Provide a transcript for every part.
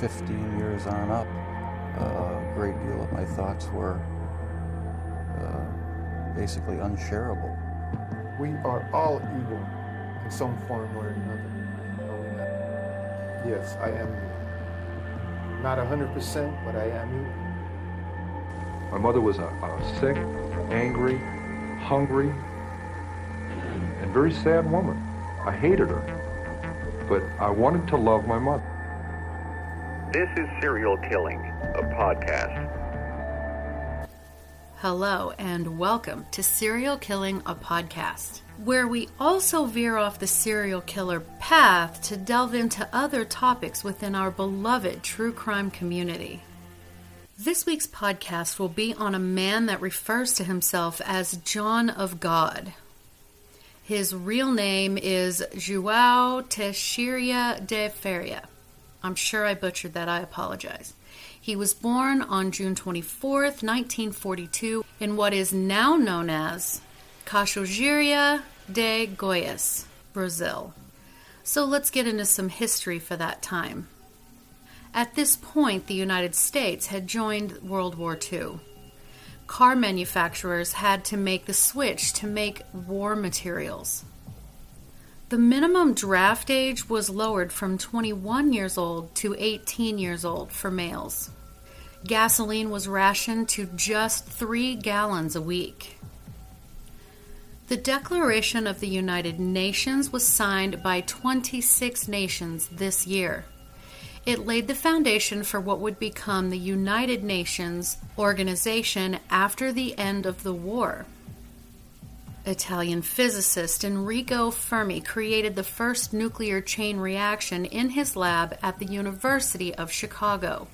15 years on up, a great deal of my thoughts were uh, basically unshareable. We are all evil in some form or another. Yes, I am evil. Not 100%, but I am evil. My mother was a, a sick, angry, hungry, and very sad woman. I hated her, but I wanted to love my mother. This is Serial Killing, a podcast. Hello, and welcome to Serial Killing, a podcast, where we also veer off the serial killer path to delve into other topics within our beloved true crime community. This week's podcast will be on a man that refers to himself as John of God. His real name is João Teixeira de Faria. I'm sure I butchered that, I apologize. He was born on June 24th, 1942, in what is now known as Cachoeiria de Goiás, Brazil. So let's get into some history for that time. At this point, the United States had joined World War II. Car manufacturers had to make the switch to make war materials. The minimum draft age was lowered from 21 years old to 18 years old for males. Gasoline was rationed to just three gallons a week. The Declaration of the United Nations was signed by 26 nations this year. It laid the foundation for what would become the United Nations organization after the end of the war. Italian physicist Enrico Fermi created the first nuclear chain reaction in his lab at the University of Chicago.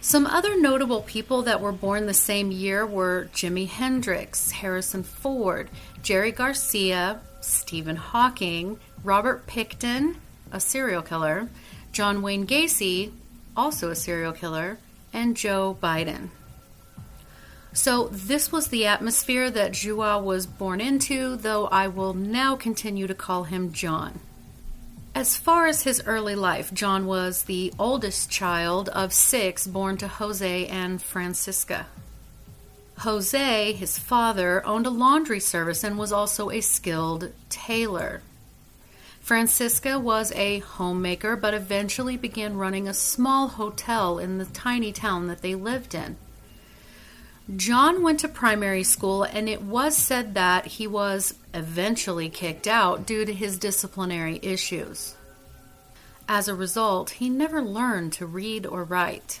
Some other notable people that were born the same year were Jimi Hendrix, Harrison Ford, Jerry Garcia, Stephen Hawking, Robert Pickton, a serial killer, John Wayne Gacy, also a serial killer, and Joe Biden. So, this was the atmosphere that Joao was born into, though I will now continue to call him John. As far as his early life, John was the oldest child of six born to Jose and Francisca. Jose, his father, owned a laundry service and was also a skilled tailor. Francisca was a homemaker, but eventually began running a small hotel in the tiny town that they lived in. John went to primary school, and it was said that he was eventually kicked out due to his disciplinary issues. As a result, he never learned to read or write.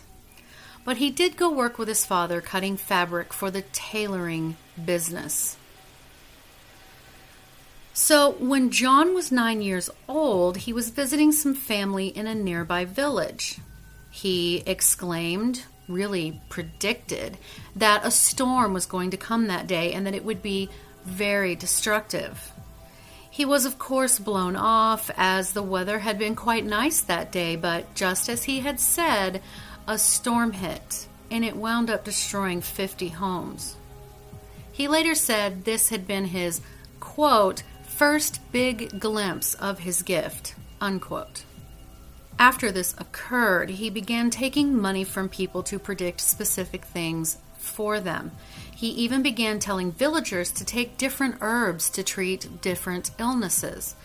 But he did go work with his father cutting fabric for the tailoring business. So, when John was nine years old, he was visiting some family in a nearby village. He exclaimed, really predicted, that a storm was going to come that day and that it would be very destructive. He was, of course, blown off as the weather had been quite nice that day, but just as he had said, a storm hit and it wound up destroying 50 homes. He later said this had been his, quote, first big glimpse of his gift, unquote. After this occurred, he began taking money from people to predict specific things for them. He even began telling villagers to take different herbs to treat different illnesses.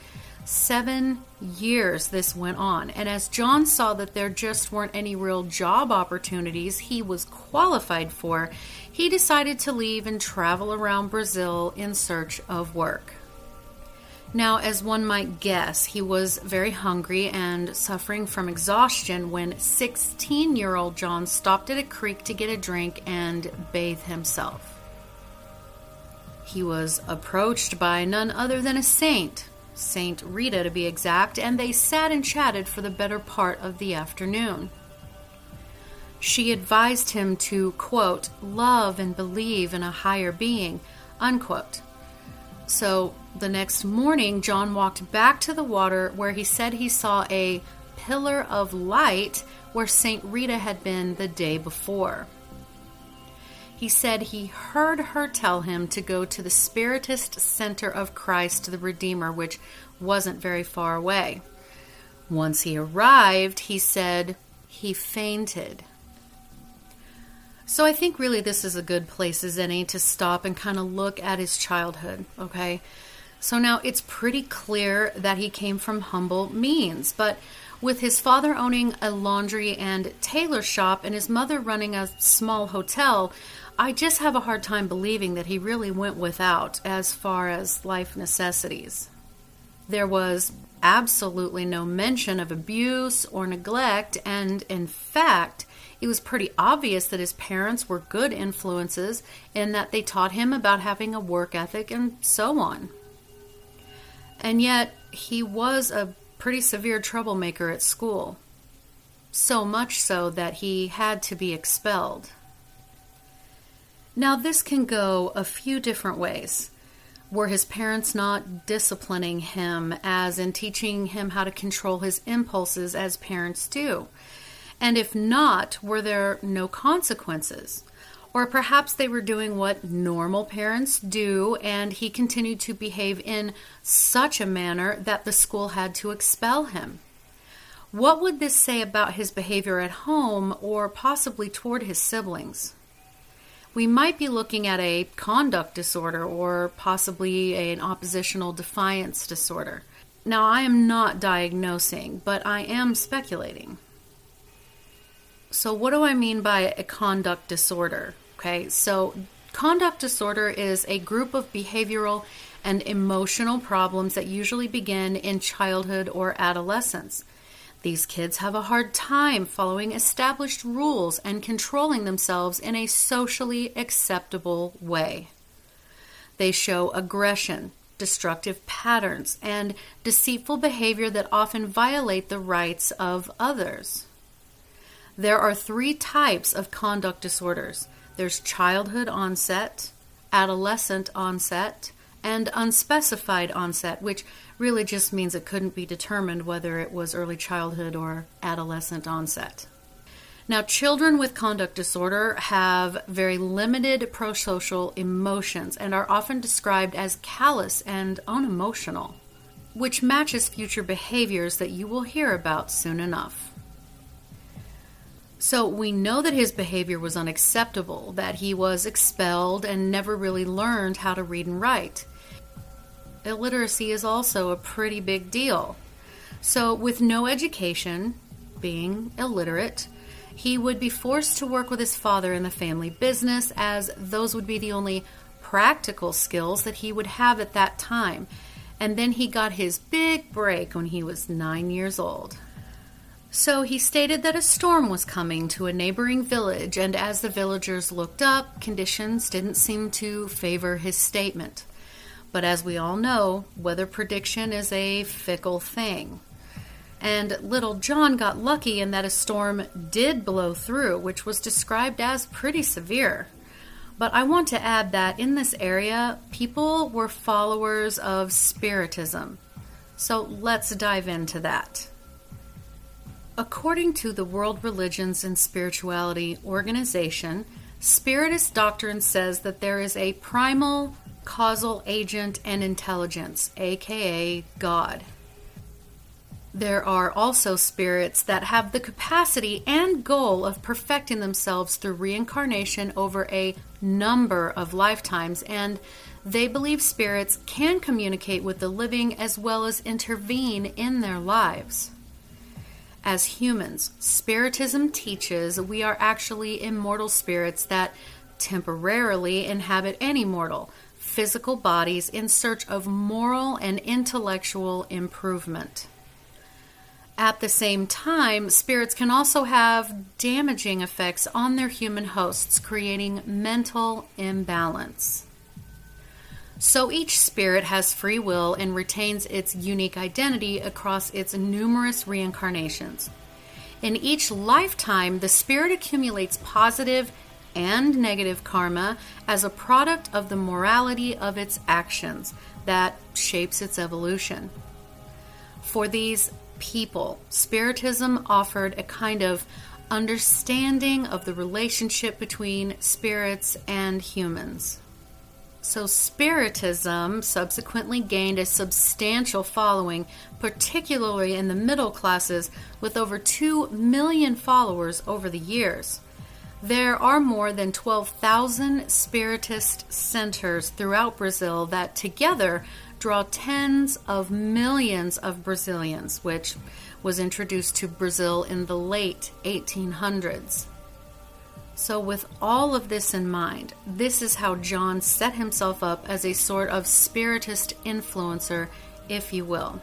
Seven years this went on, and as John saw that there just weren't any real job opportunities he was qualified for, he decided to leave and travel around Brazil in search of work. Now, as one might guess, he was very hungry and suffering from exhaustion when 16 year old John stopped at a creek to get a drink and bathe himself. He was approached by none other than a saint, Saint Rita to be exact, and they sat and chatted for the better part of the afternoon. She advised him to, quote, love and believe in a higher being, unquote. So the next morning, John walked back to the water where he said he saw a pillar of light where St. Rita had been the day before. He said he heard her tell him to go to the Spiritist Center of Christ the Redeemer, which wasn't very far away. Once he arrived, he said he fainted. So I think really this is a good place as any to stop and kind of look at his childhood, okay? So now it's pretty clear that he came from humble means, but with his father owning a laundry and tailor shop and his mother running a small hotel, I just have a hard time believing that he really went without as far as life necessities. There was absolutely no mention of abuse or neglect, and in fact, it was pretty obvious that his parents were good influences and that they taught him about having a work ethic and so on. And yet, he was a pretty severe troublemaker at school. So much so that he had to be expelled. Now, this can go a few different ways. Were his parents not disciplining him, as in teaching him how to control his impulses as parents do? And if not, were there no consequences? Or perhaps they were doing what normal parents do, and he continued to behave in such a manner that the school had to expel him. What would this say about his behavior at home or possibly toward his siblings? We might be looking at a conduct disorder or possibly an oppositional defiance disorder. Now, I am not diagnosing, but I am speculating. So, what do I mean by a conduct disorder? Okay, so conduct disorder is a group of behavioral and emotional problems that usually begin in childhood or adolescence. These kids have a hard time following established rules and controlling themselves in a socially acceptable way. They show aggression, destructive patterns, and deceitful behavior that often violate the rights of others. There are three types of conduct disorders there's childhood onset, adolescent onset, and unspecified onset, which really just means it couldn't be determined whether it was early childhood or adolescent onset. Now, children with conduct disorder have very limited prosocial emotions and are often described as callous and unemotional, which matches future behaviors that you will hear about soon enough. So we know that his behavior was unacceptable, that he was expelled and never really learned how to read and write. Illiteracy is also a pretty big deal. So, with no education, being illiterate, he would be forced to work with his father in the family business, as those would be the only practical skills that he would have at that time. And then he got his big break when he was nine years old. So he stated that a storm was coming to a neighboring village, and as the villagers looked up, conditions didn't seem to favor his statement. But as we all know, weather prediction is a fickle thing. And little John got lucky in that a storm did blow through, which was described as pretty severe. But I want to add that in this area, people were followers of Spiritism. So let's dive into that. According to the World Religions and Spirituality Organization, Spiritist doctrine says that there is a primal causal agent and intelligence, aka God. There are also spirits that have the capacity and goal of perfecting themselves through reincarnation over a number of lifetimes, and They believe spirits can communicate with the living as well as intervene in their lives. As humans, Spiritism teaches we are actually immortal spirits that temporarily inhabit any mortal, physical bodies in search of moral and intellectual improvement. At the same time, spirits can also have damaging effects on their human hosts, creating mental imbalance. So each spirit has free will and retains its unique identity across its numerous reincarnations. In each lifetime, the spirit accumulates positive and negative karma as a product of the morality of its actions that shapes its evolution. For these people, Spiritism offered a kind of understanding of the relationship between spirits and humans. So, Spiritism subsequently gained a substantial following, particularly in the middle classes, with over 2 million followers over the years. There are more than 12,000 Spiritist centers throughout Brazil that together draw tens of millions of Brazilians, which was introduced to Brazil in the late 1800s. So, with all of this in mind, this is how John set himself up as a sort of spiritist influencer, if you will.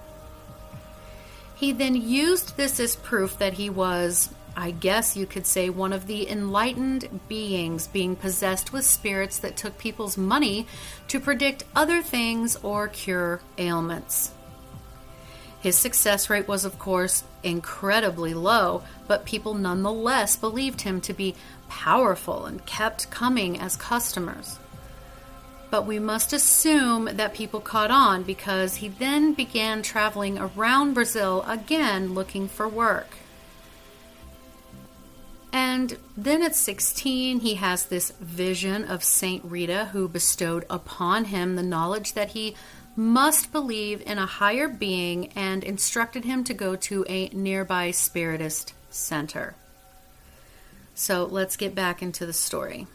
He then used this as proof that he was, I guess you could say, one of the enlightened beings being possessed with spirits that took people's money to predict other things or cure ailments. His success rate was, of course, incredibly low, but people nonetheless believed him to be powerful and kept coming as customers. But we must assume that people caught on because he then began traveling around Brazil again looking for work. And then at 16, he has this vision of Saint Rita, who bestowed upon him the knowledge that he must believe in a higher being and instructed him to go to a nearby spiritist center. So let's get back into the story.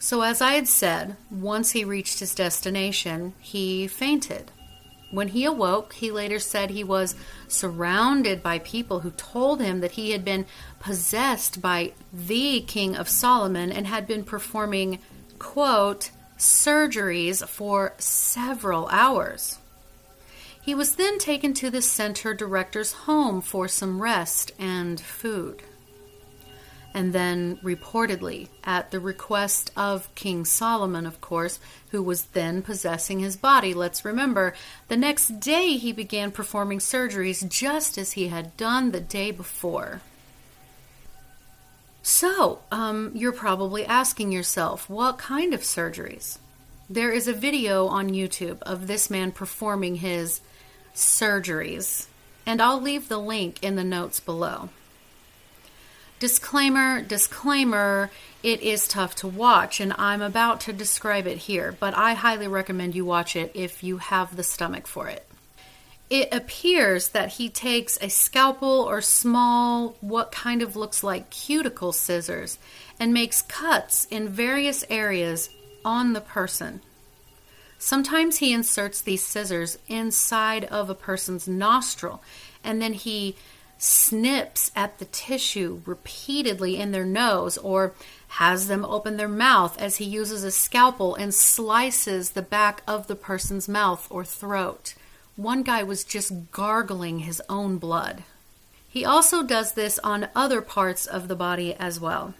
So, as I had said, once he reached his destination, he fainted. When he awoke, he later said he was surrounded by people who told him that he had been possessed by the King of Solomon and had been performing, quote, surgeries for several hours. He was then taken to the center director's home for some rest and food and then reportedly, at the request of King Solomon, of course, who was then possessing his body. Let's remember, the next day he began performing surgeries just as he had done the day before. So, um, you're probably asking yourself, what kind of surgeries? There is a video on YouTube of this man performing his surgeries, and I'll leave the link in the notes below. Disclaimer, disclaimer, it is tough to watch, and I'm about to describe it here, but I highly recommend you watch it if you have the stomach for it. It appears that he takes a scalpel or small, what kind of looks like cuticle scissors, and makes cuts in various areas on the person. Sometimes he inserts these scissors inside of a person's nostril, and then he snips at the tissue repeatedly in their nose or has them open their mouth as he uses a scalpel and slices the back of the person's mouth or throat. One guy was just gargling his own blood. He also does this on other parts of the body as well.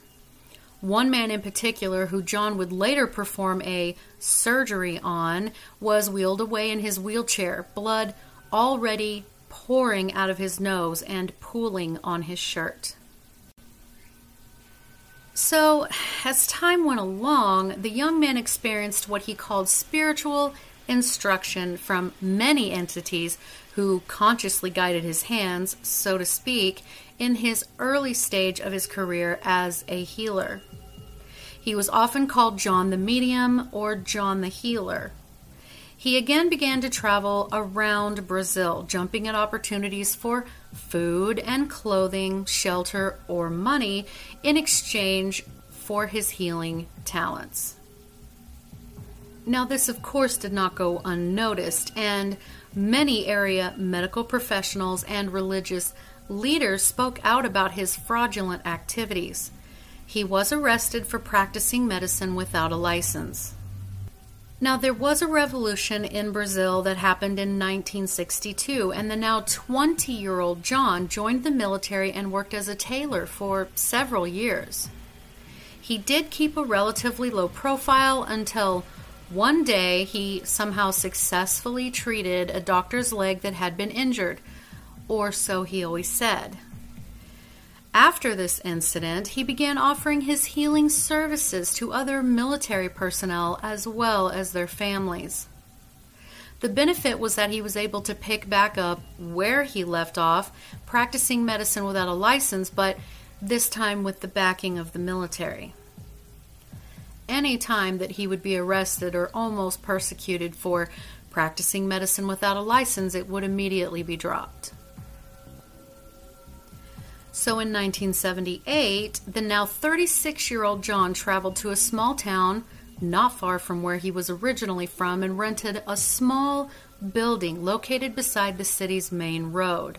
One man in particular, who John would later perform a surgery on, was wheeled away in his wheelchair, blood already pouring out of his nose and pooling on his shirt. So, as time went along, the young man experienced what he called spiritual instruction from many entities who consciously guided his hands, so to speak, in his early stage of his career as a healer. He was often called John the Medium or John the Healer. He again began to travel around Brazil, jumping at opportunities for food and clothing, shelter, or money in exchange for his healing talents. Now, this of course did not go unnoticed, and many area medical professionals and religious leaders spoke out about his fraudulent activities. He was arrested for practicing medicine without a license. Now, there was a revolution in Brazil that happened in 1962, and the now 20 year old John joined the military and worked as a tailor for several years. He did keep a relatively low profile until one day he somehow successfully treated a doctor's leg that had been injured, or so he always said. After this incident, he began offering his healing services to other military personnel as well as their families. The benefit was that he was able to pick back up where he left off, practicing medicine without a license, but this time with the backing of the military any time that he would be arrested or almost persecuted for practicing medicine without a license, it would immediately be dropped. So in 1978, the now 36 year old John traveled to a small town not far from where he was originally from and rented a small building located beside the city's main road.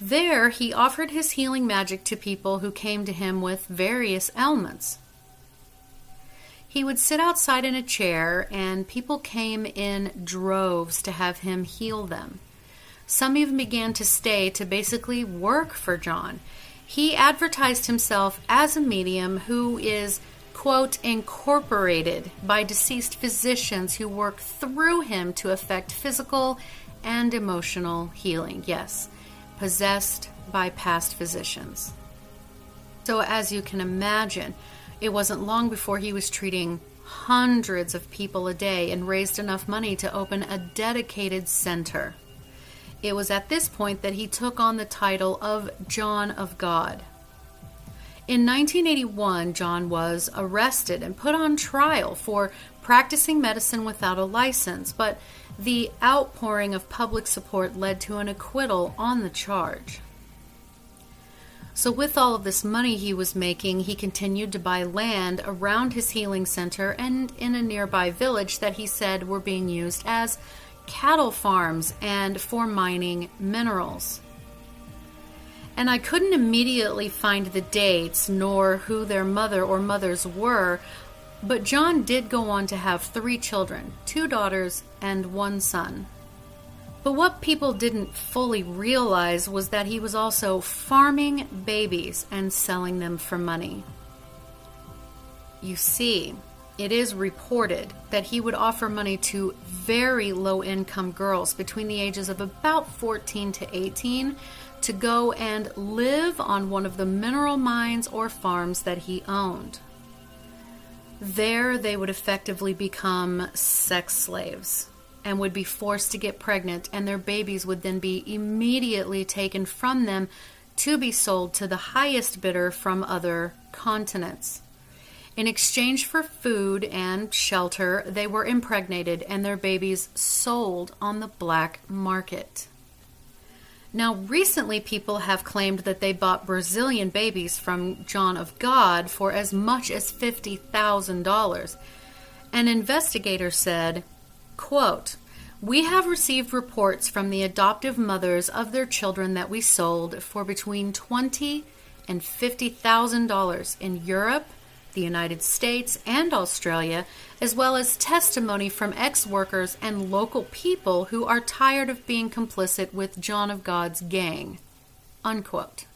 There, he offered his healing magic to people who came to him with various ailments. He would sit outside in a chair, and people came in droves to have him heal them. Some even began to stay to basically work for John. He advertised himself as a medium who is, quote, incorporated by deceased physicians who work through him to effect physical and emotional healing. Yes, possessed by past physicians. So, as you can imagine, it wasn't long before he was treating hundreds of people a day and raised enough money to open a dedicated center. It was at this point that he took on the title of John of God. In 1981, John was arrested and put on trial for practicing medicine without a license, but the outpouring of public support led to an acquittal on the charge. So, with all of this money he was making, he continued to buy land around his healing center and in a nearby village that he said were being used as cattle farms and for mining minerals. And I couldn't immediately find the dates nor who their mother or mothers were, but John did go on to have three children two daughters and one son. But what people didn't fully realize was that he was also farming babies and selling them for money. You see, it is reported that he would offer money to very low income girls between the ages of about 14 to 18 to go and live on one of the mineral mines or farms that he owned. There, they would effectively become sex slaves and would be forced to get pregnant, and their babies would then be immediately taken from them to be sold to the highest bidder from other continents. In exchange for food and shelter, they were impregnated and their babies sold on the black market. Now, recently, people have claimed that they bought Brazilian babies from John of God for as much as $50,000. An investigator said Quote, we have received reports from the adoptive mothers of their children that we sold for between twenty and fifty thousand dollars in Europe, the United States, and Australia, as well as testimony from ex workers and local people who are tired of being complicit with John of God's gang. Unquote.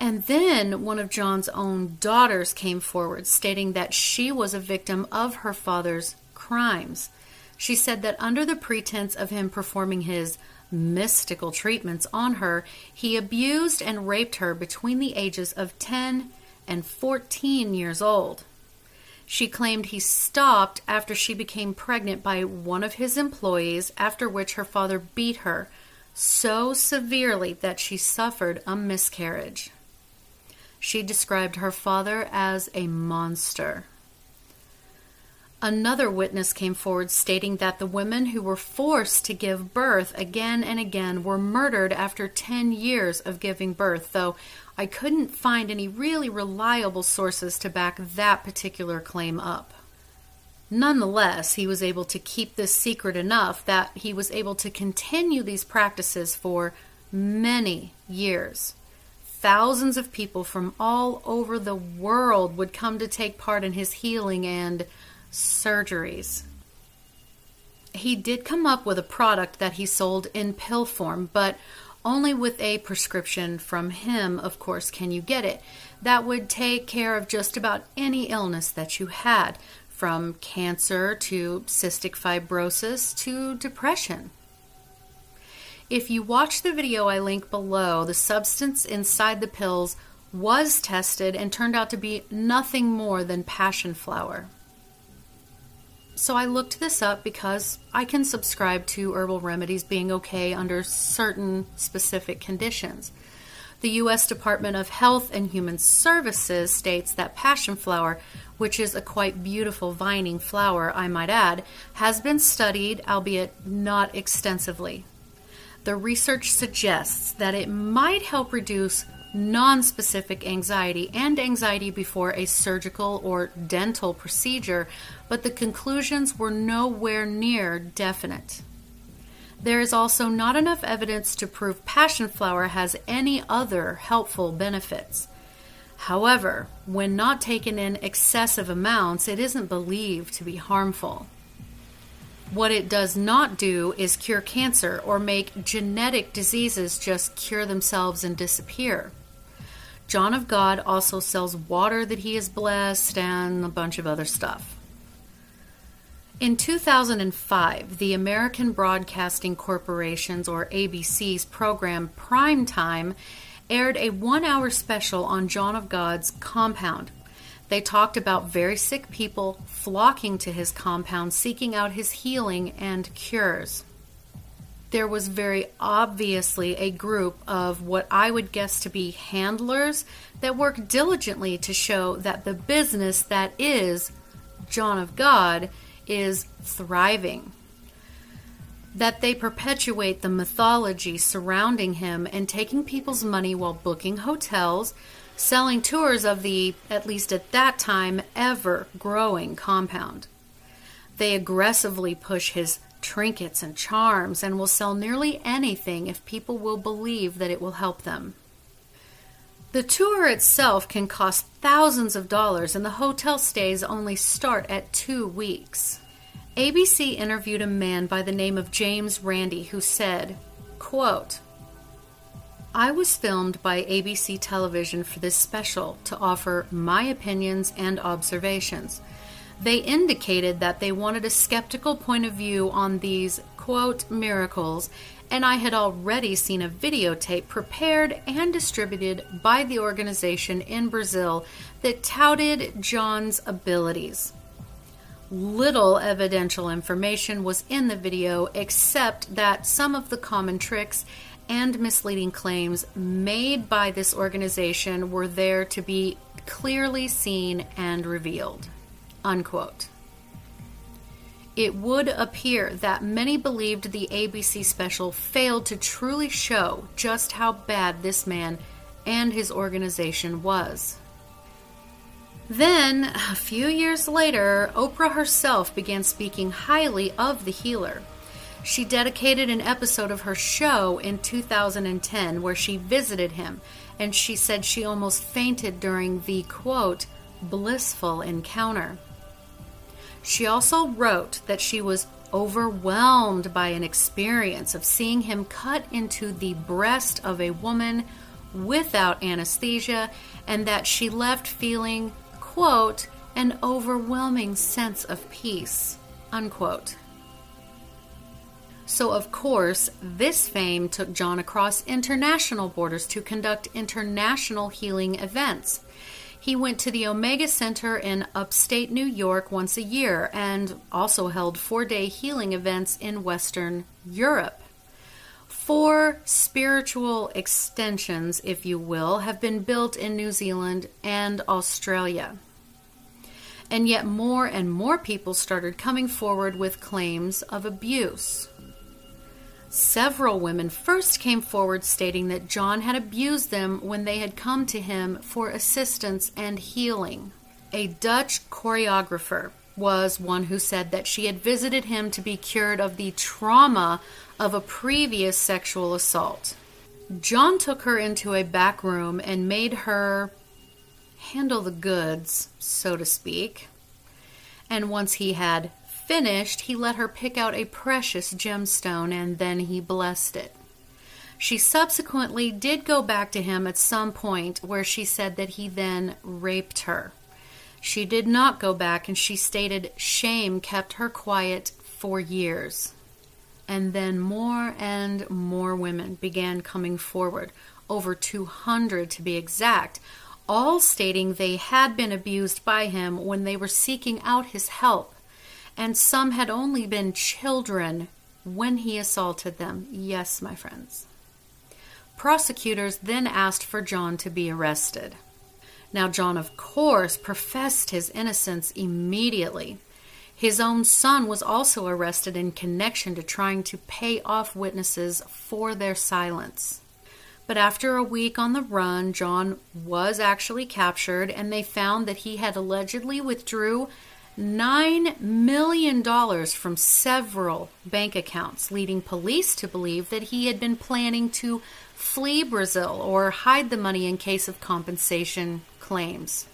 And then one of John's own daughters came forward stating that she was a victim of her father's crimes. She said that under the pretense of him performing his mystical treatments on her, he abused and raped her between the ages of 10 and 14 years old. She claimed he stopped after she became pregnant by one of his employees, after which her father beat her so severely that she suffered a miscarriage. She described her father as a monster. Another witness came forward stating that the women who were forced to give birth again and again were murdered after 10 years of giving birth, though I couldn't find any really reliable sources to back that particular claim up. Nonetheless, he was able to keep this secret enough that he was able to continue these practices for many years. Thousands of people from all over the world would come to take part in his healing and surgeries. He did come up with a product that he sold in pill form, but only with a prescription from him, of course, can you get it. That would take care of just about any illness that you had, from cancer to cystic fibrosis to depression. If you watch the video I link below, the substance inside the pills was tested and turned out to be nothing more than passion flower. So I looked this up because I can subscribe to herbal remedies being okay under certain specific conditions. The U.S. Department of Health and Human Services states that passion flower which is a quite beautiful vining flower, I might add, has been studied, albeit not extensively. The research suggests that it might help reduce non-specific anxiety and anxiety before a surgical or dental procedure, but the conclusions were nowhere near definite. There is also not enough evidence to prove passion flower has any other helpful benefits. However, when not taken in excessive amounts, it isn't believed to be harmful. What it does not do is cure cancer or make genetic diseases just cure themselves and disappear. John of God also sells water that he has blessed and a bunch of other stuff. In 2005, the American Broadcasting Corporation's or ABC's program Prime Time aired a one hour special on John of God's compound. They talked about very sick people flocking to his compound, seeking out his healing and cures. There was very obviously a group of what I would guess to be handlers that work diligently to show that the business that is John of God is thriving that they perpetuate the mythology surrounding him and taking people's money while booking hotels, selling tours of the, at least at that time, ever growing compound. They aggressively push his trinkets and charms and will sell nearly anything if people will believe that it will help them. The tour itself can cost thousands of dollars, and the hotel stays only start at two weeks. ABC interviewed a man by the name of James Randi who said, quote, I was filmed by ABC television for this special to offer my opinions and observations. They indicated that they wanted a skeptical point of view on these, quote, miracles, and I had already seen a videotape prepared and distributed by the organization in Brazil that touted John's abilities. Little evidential information was in the video except that some of the common tricks and misleading claims made by this organization were there to be clearly seen and revealed. Unquote. It would appear that many believed the ABC special failed to truly show just how bad this man and his organization was. Then, a few years later, Oprah herself began speaking highly of the healer. She dedicated an episode of her show in 2010 where she visited him, and she said she almost fainted during the quote, blissful encounter. She also wrote that she was overwhelmed by an experience of seeing him cut into the breast of a woman without anesthesia, and that she left feeling quote, an overwhelming sense of peace, unquote. So, of course, this fame took John across international borders to conduct international healing events. He went to the Omega Center in upstate New York once a year and also held four day healing events in Western Europe. Four spiritual extensions, if you will, have been built in New Zealand and Australia. And yet, more and more people started coming forward with claims of abuse. Several women first came forward stating that John had abused them when they had come to him for assistance and healing. A Dutch choreographer was one who said that she had visited him to be cured of the trauma of a previous sexual assault. John took her into a back room and made her handle the goods, so to speak. And once he had finished, he let her pick out a precious gemstone and then he blessed it. She subsequently did go back to him at some point where she said that he then raped her. She did not go back and she stated shame kept her quiet for years. And then more and more women began coming forward, over 200 to be exact, all stating they had been abused by him when they were seeking out his help, and some had only been children when he assaulted them. Yes, my friends. Prosecutors then asked for John to be arrested. Now, John, of course, professed his innocence immediately. His own son was also arrested in connection to trying to pay off witnesses for their silence. But after a week on the run, John was actually captured and they found that he had allegedly withdrew $9 million from several bank accounts, leading police to believe that he had been planning to flee Brazil or hide the money in case of compensation claims.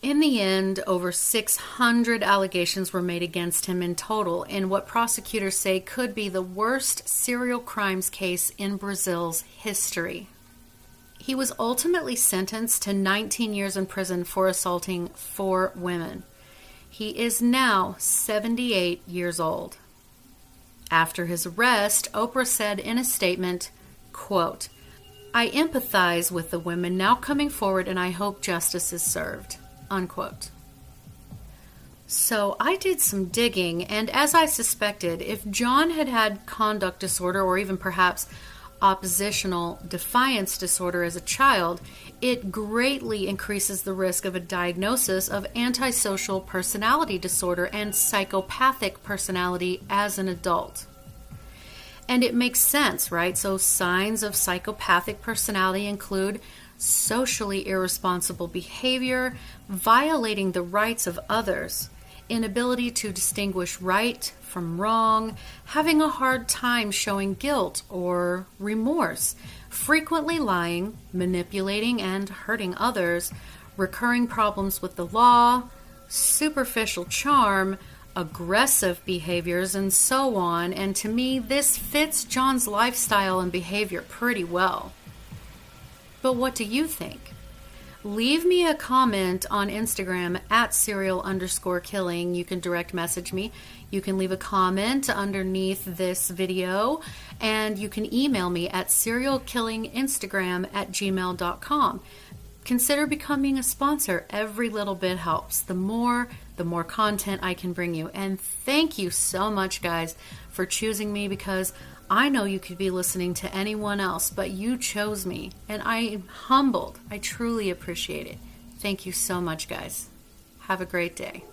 In the end, over 600 allegations were made against him in total in what prosecutors say could be the worst serial crimes case in Brazil's history. He was ultimately sentenced to 19 years in prison for assaulting four women. He is now 78 years old. After his arrest, Oprah said in a statement, quote, I empathize with the women now coming forward and I hope justice is served. Unquote. So I did some digging, and as I suspected, if John had had conduct disorder or even perhaps oppositional defiance disorder as a child, it greatly increases the risk of a diagnosis of antisocial personality disorder and psychopathic personality as an adult. And it makes sense, right? So, signs of psychopathic personality include socially irresponsible behavior, violating the rights of others, inability to distinguish right from wrong, having a hard time showing guilt or remorse, frequently lying, manipulating and hurting others, recurring problems with the law, superficial charm, aggressive behaviors, and so on. And to me, this fits John's lifestyle and behavior pretty well. But what do you think? Leave me a comment on Instagram at serial underscore killing. You can direct message me. You can leave a comment underneath this video, and you can email me at serialkillinginstagram at gmail.com. Consider becoming a sponsor. Every little bit helps. The more, the more content I can bring you. And thank you so much, guys, for choosing me because I know you could be listening to anyone else, but you chose me, and I am humbled. I truly appreciate it. Thank you so much, guys. Have a great day.